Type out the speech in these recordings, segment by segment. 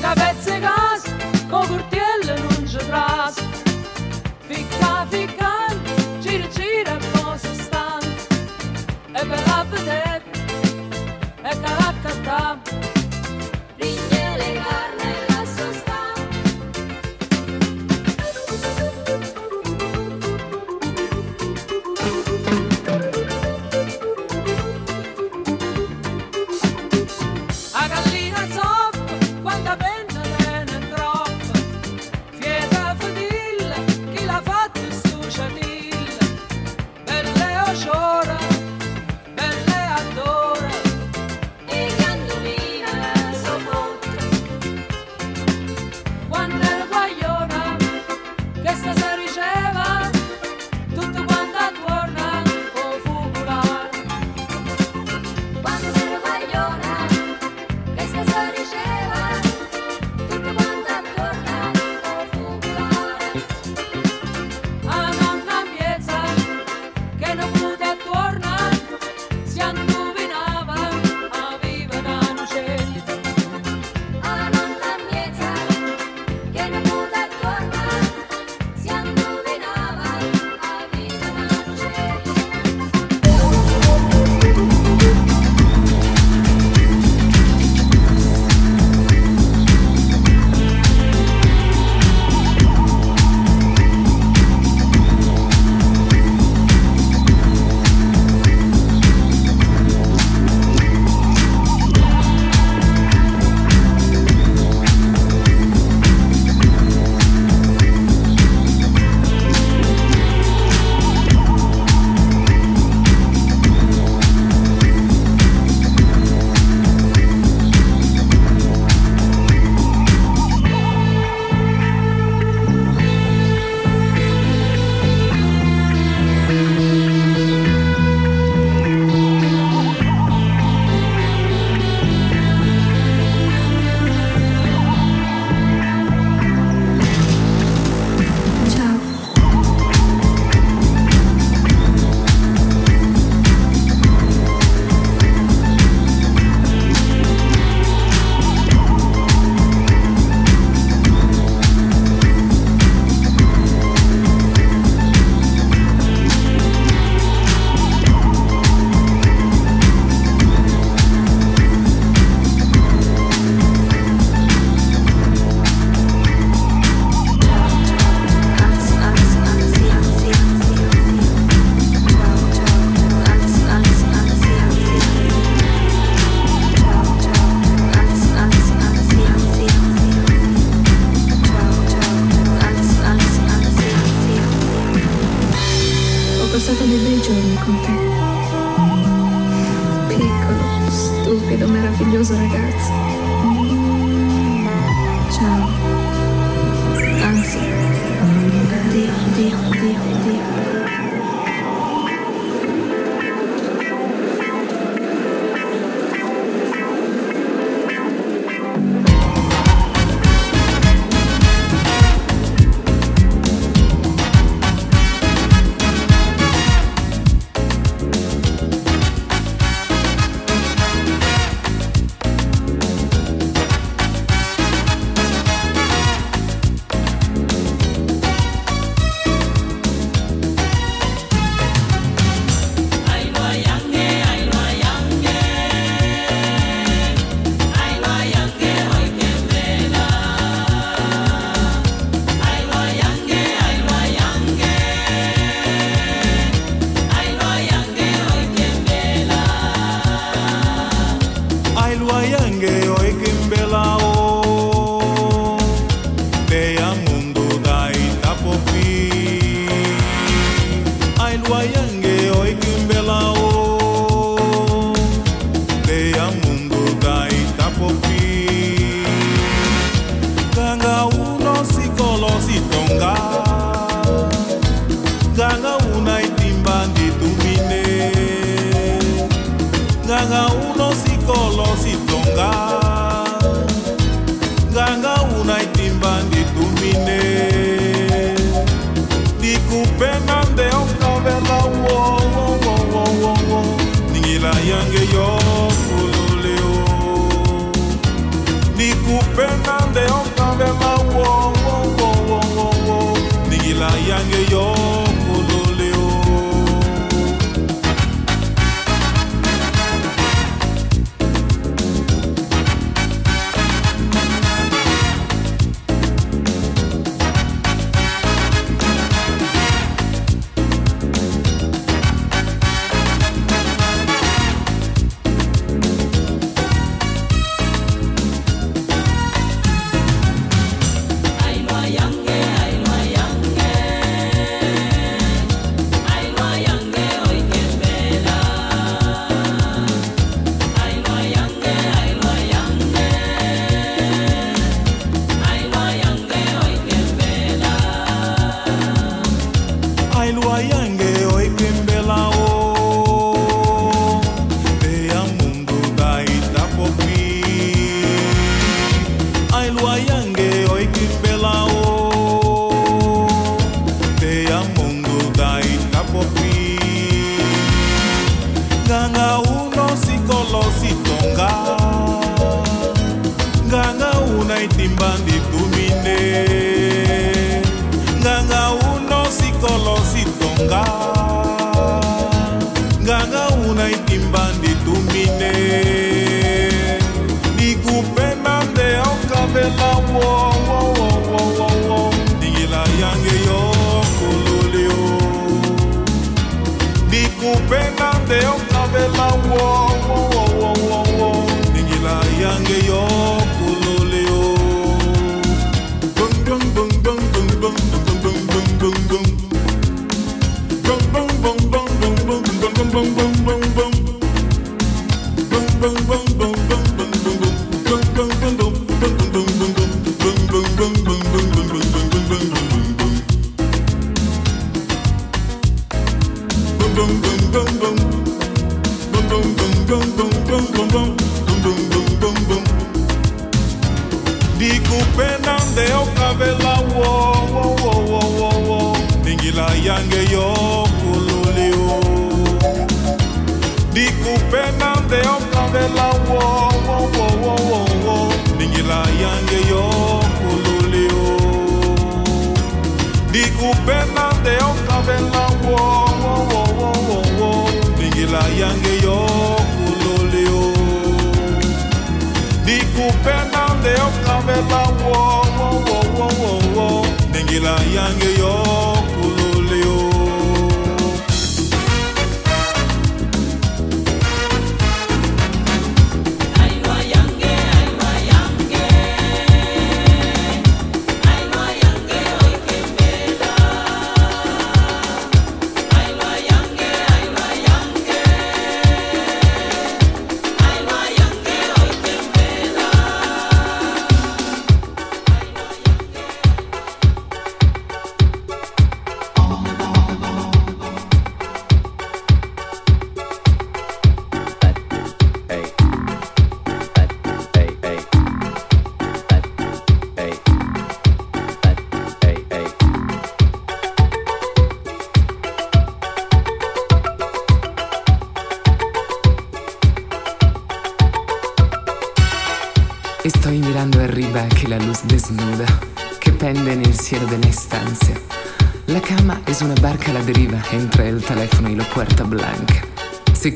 Venga pezzi gas, co curtielle non ci tras. Ficca, ficca,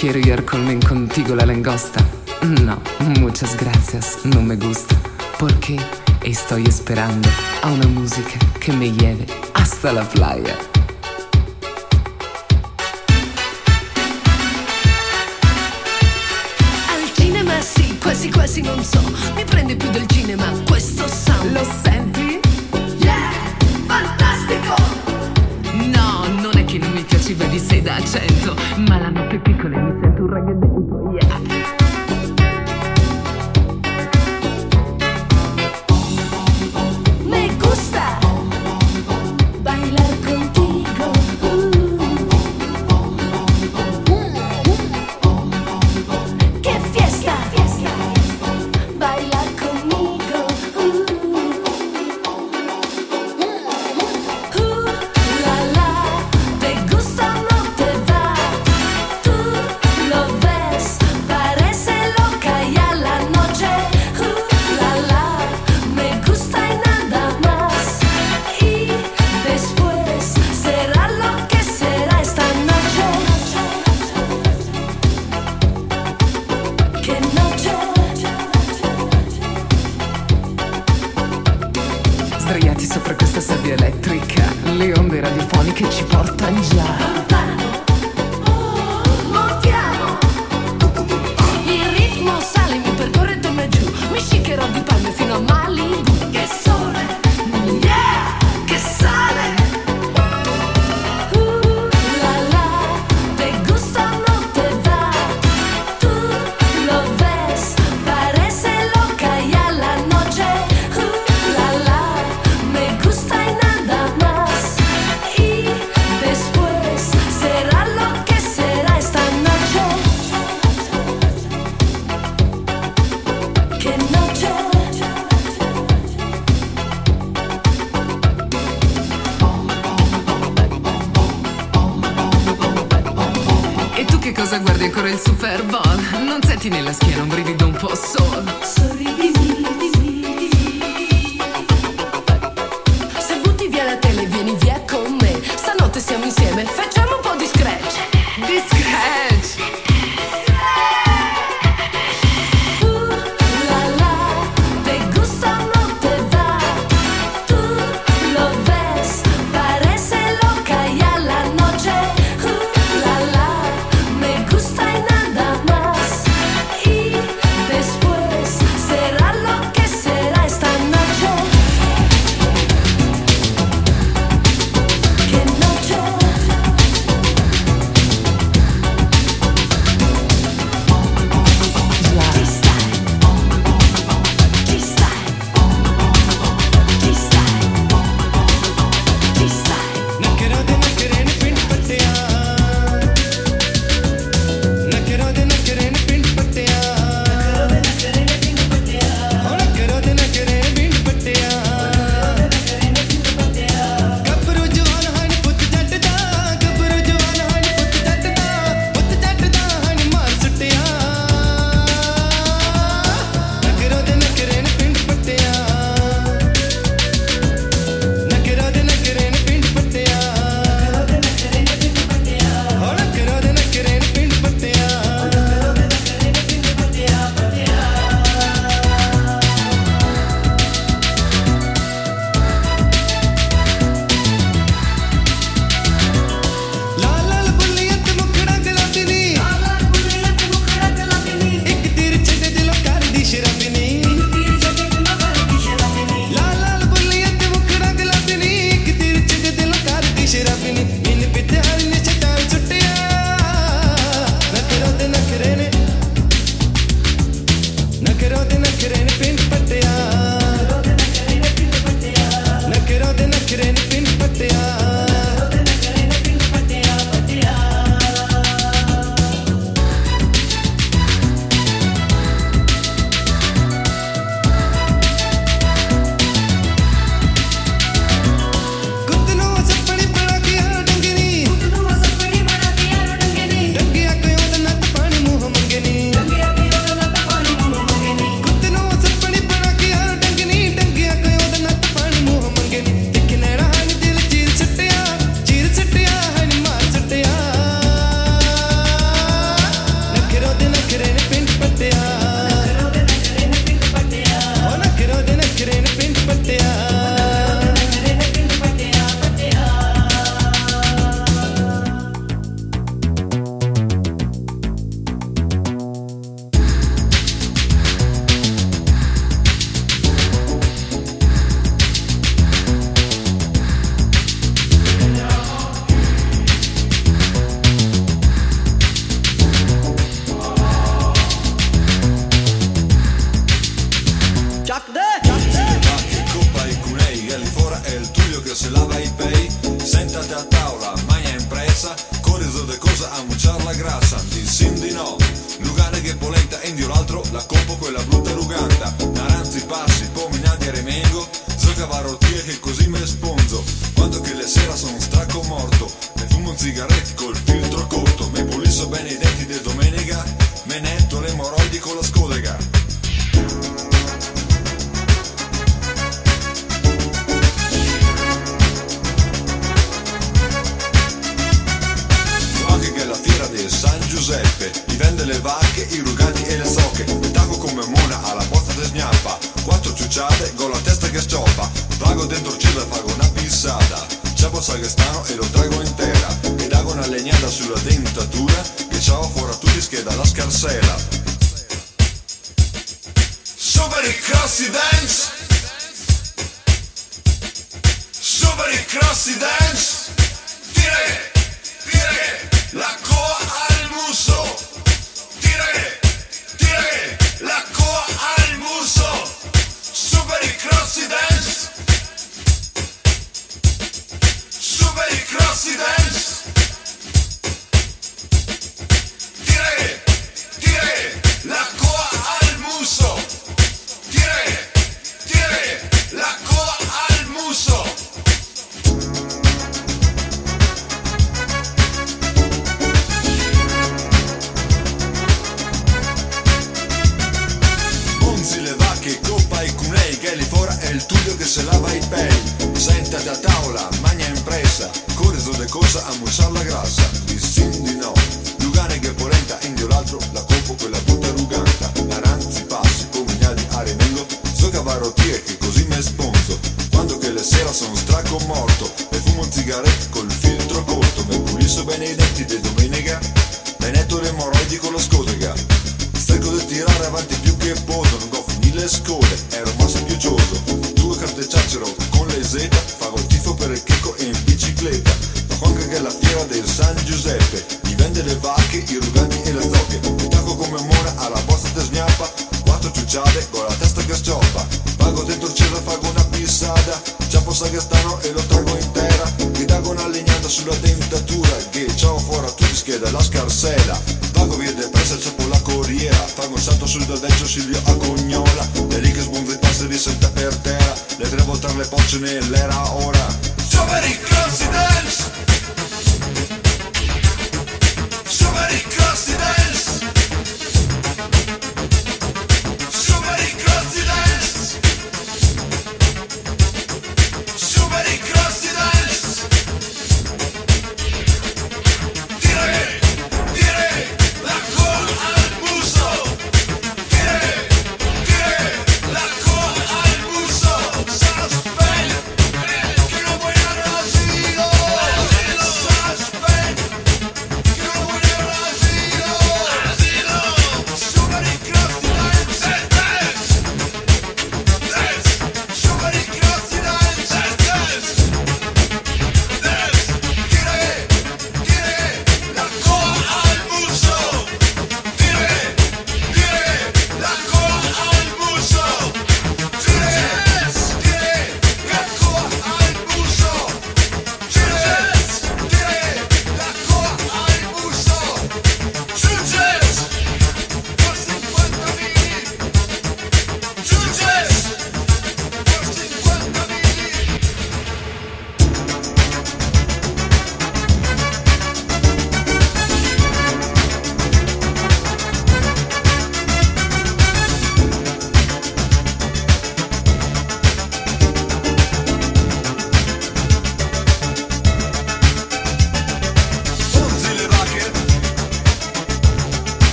quiero ir comer contigo la langosta. No, muchas gracias, no me gusta. Porque estoy esperando a una música que me lleve hasta la playa. dentatura che ciao fuori a tutti scheda la scarsela. Super crossy dance. Super crossy dance. Direi.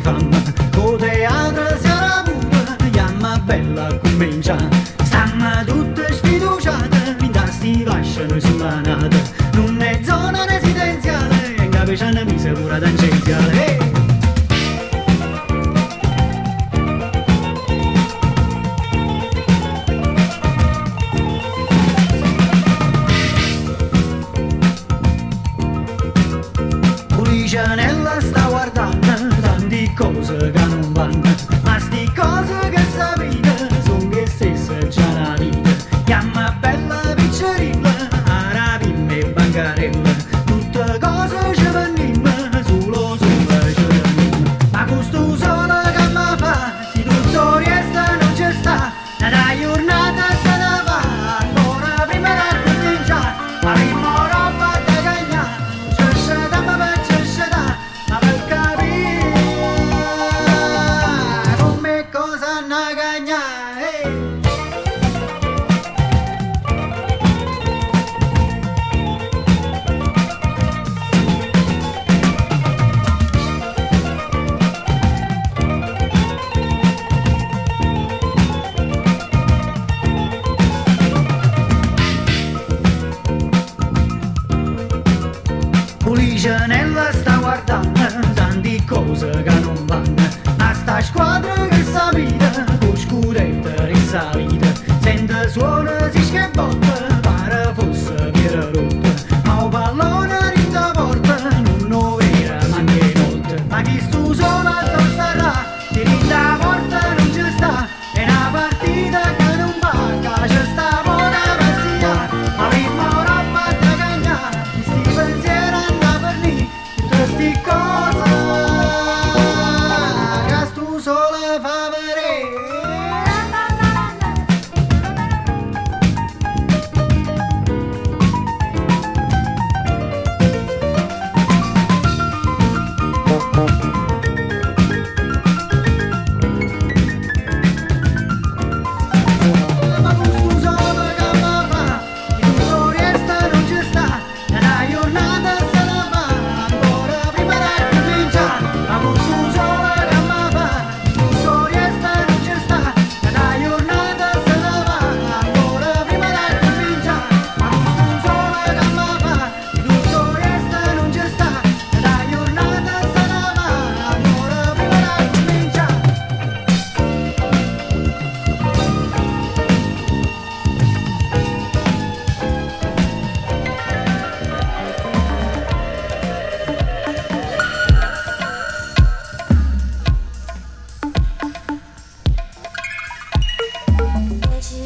E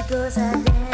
because I didn't.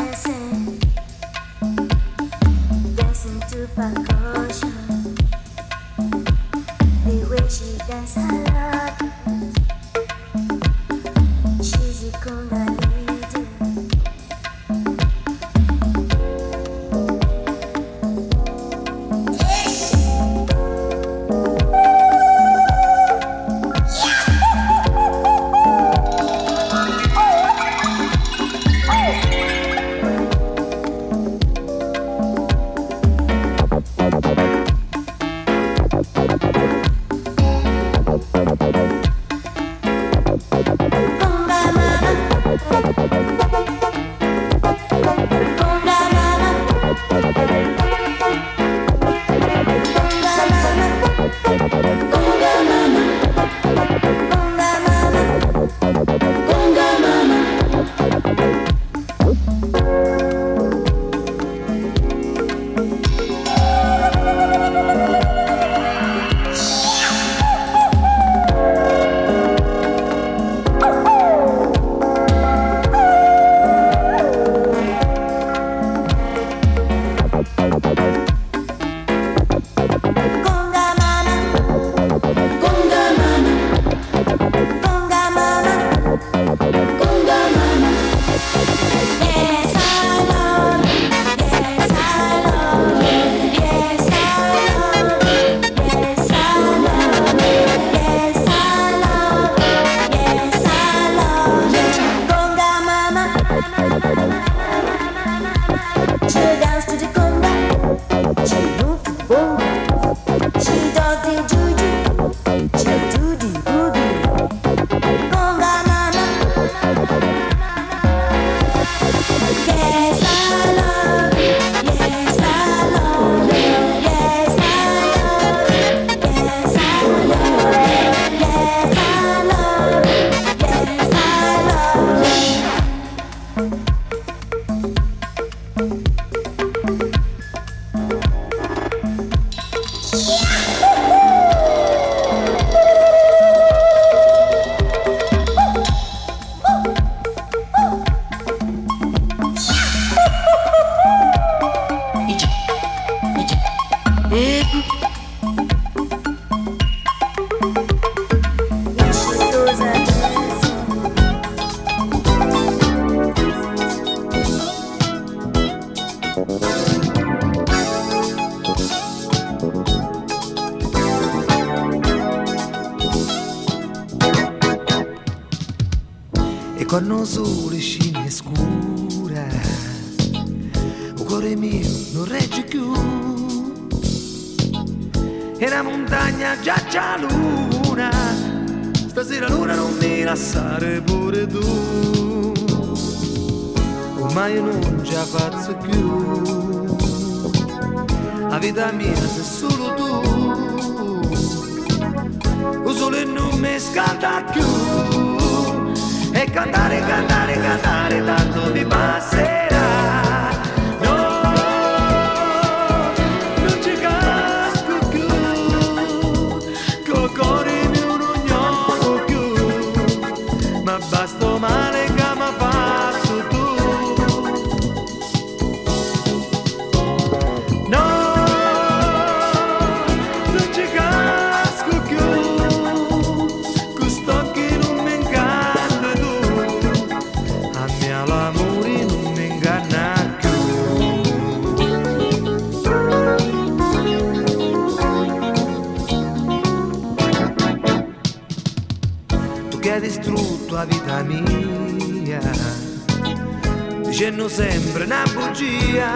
sempre una bugia.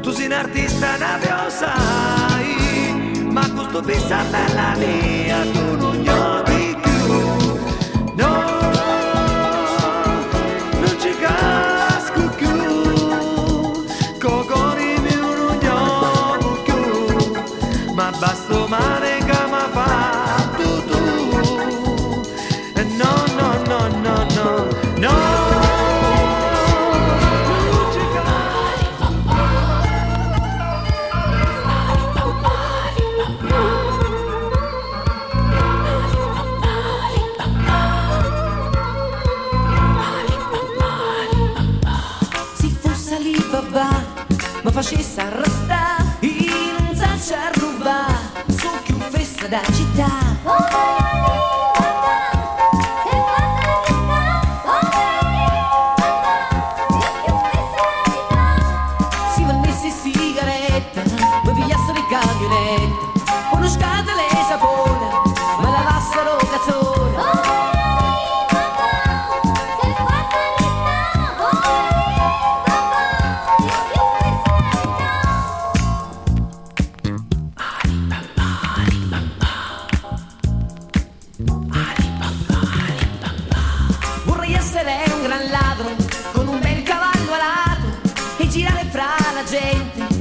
Tu sei un artista, nave osai, ma questo pensa bella mia, tu non girare fra la gente.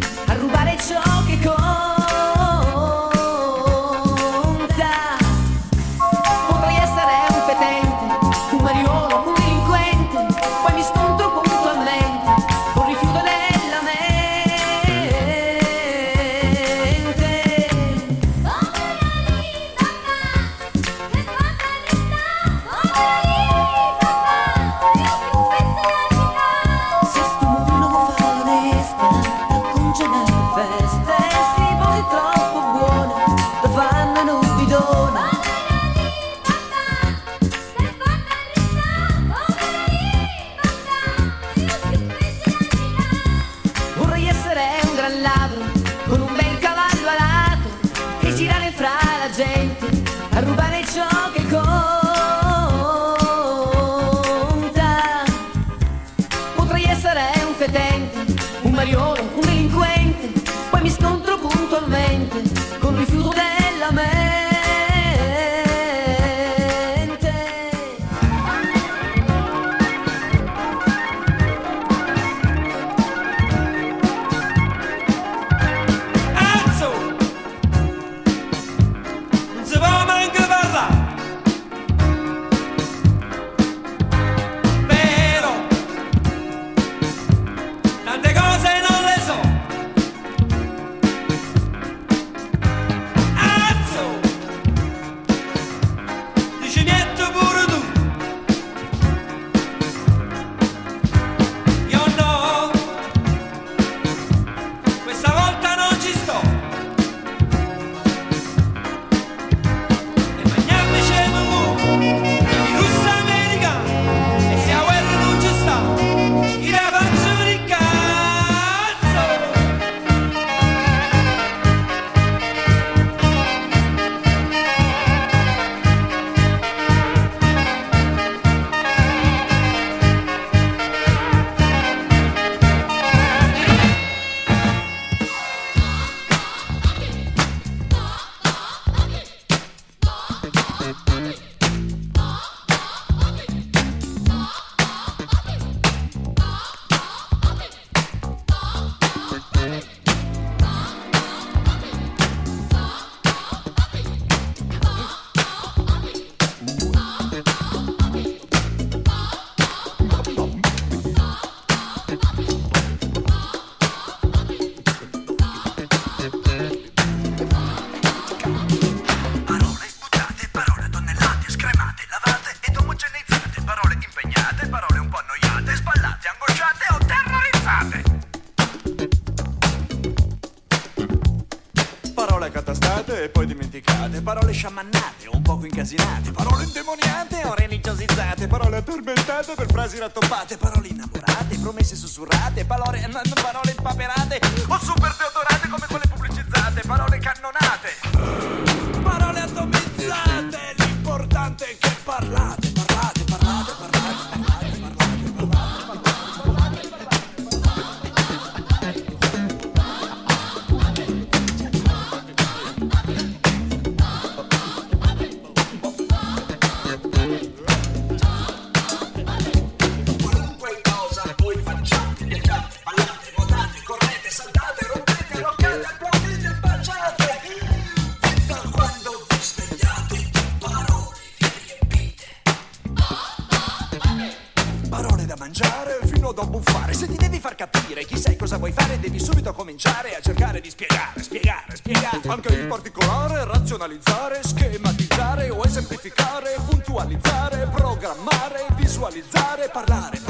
vuoi fare devi subito cominciare a cercare di spiegare, spiegare, spiegare. Anche in particolare razionalizzare, schematizzare o esemplificare, puntualizzare, programmare, visualizzare, parlare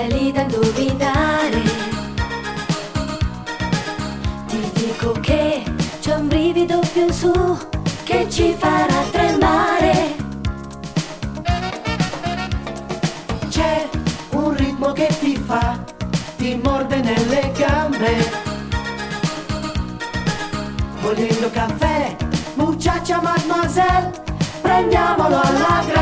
belli da indovinare. Ti dico che c'è un brivido più in su che ci farà tremare. C'è un ritmo che ti fa, ti morde nelle gambe. Volendo caffè, muchacha mademoiselle, prendiamolo alla grande.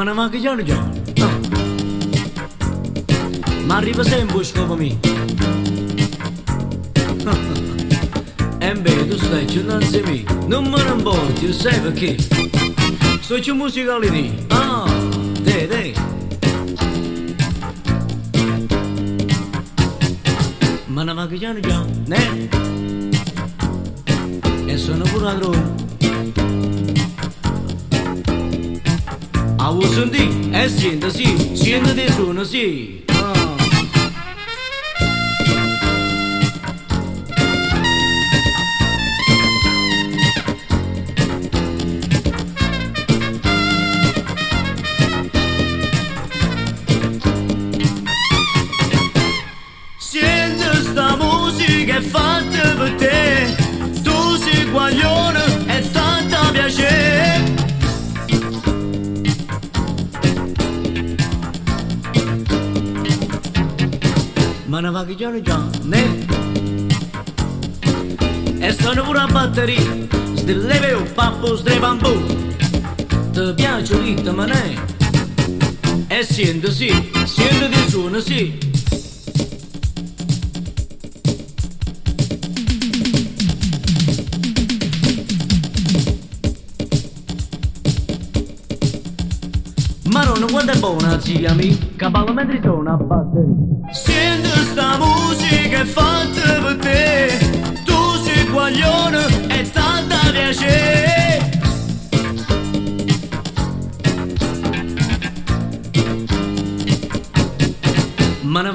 Ma ne manca già già. Ma arriva sempre scopo mio. E beh, tu stai a me. Non me ne importi, sai perché? Sto c'è musicalità. Ah, te, te. Ma ne manca già già. Ne? E sono pure vuoi sentire? Senti, sì, senti di suono, sì. Senti Ma ne va che giorno già, ne? E sono pure a batteria Stilleve o pappo stre bambù Ti piace il ritmo, ne? E senti sì, senti di suono sì Marone quanto è buona zia mi Cavallo mentre suona a batteria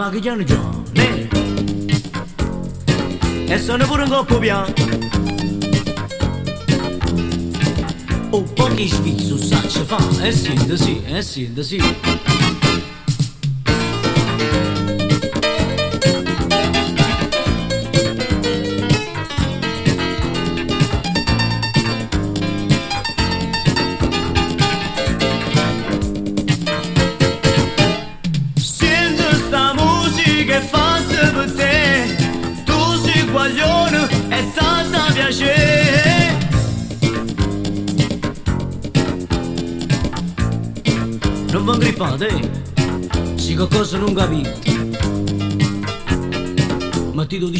Ma che già già ne E sono pure un coppo piano O pochi sfizzo sacce fa. E sente sì, e sente sì Qualcosa non capite Ma ti do di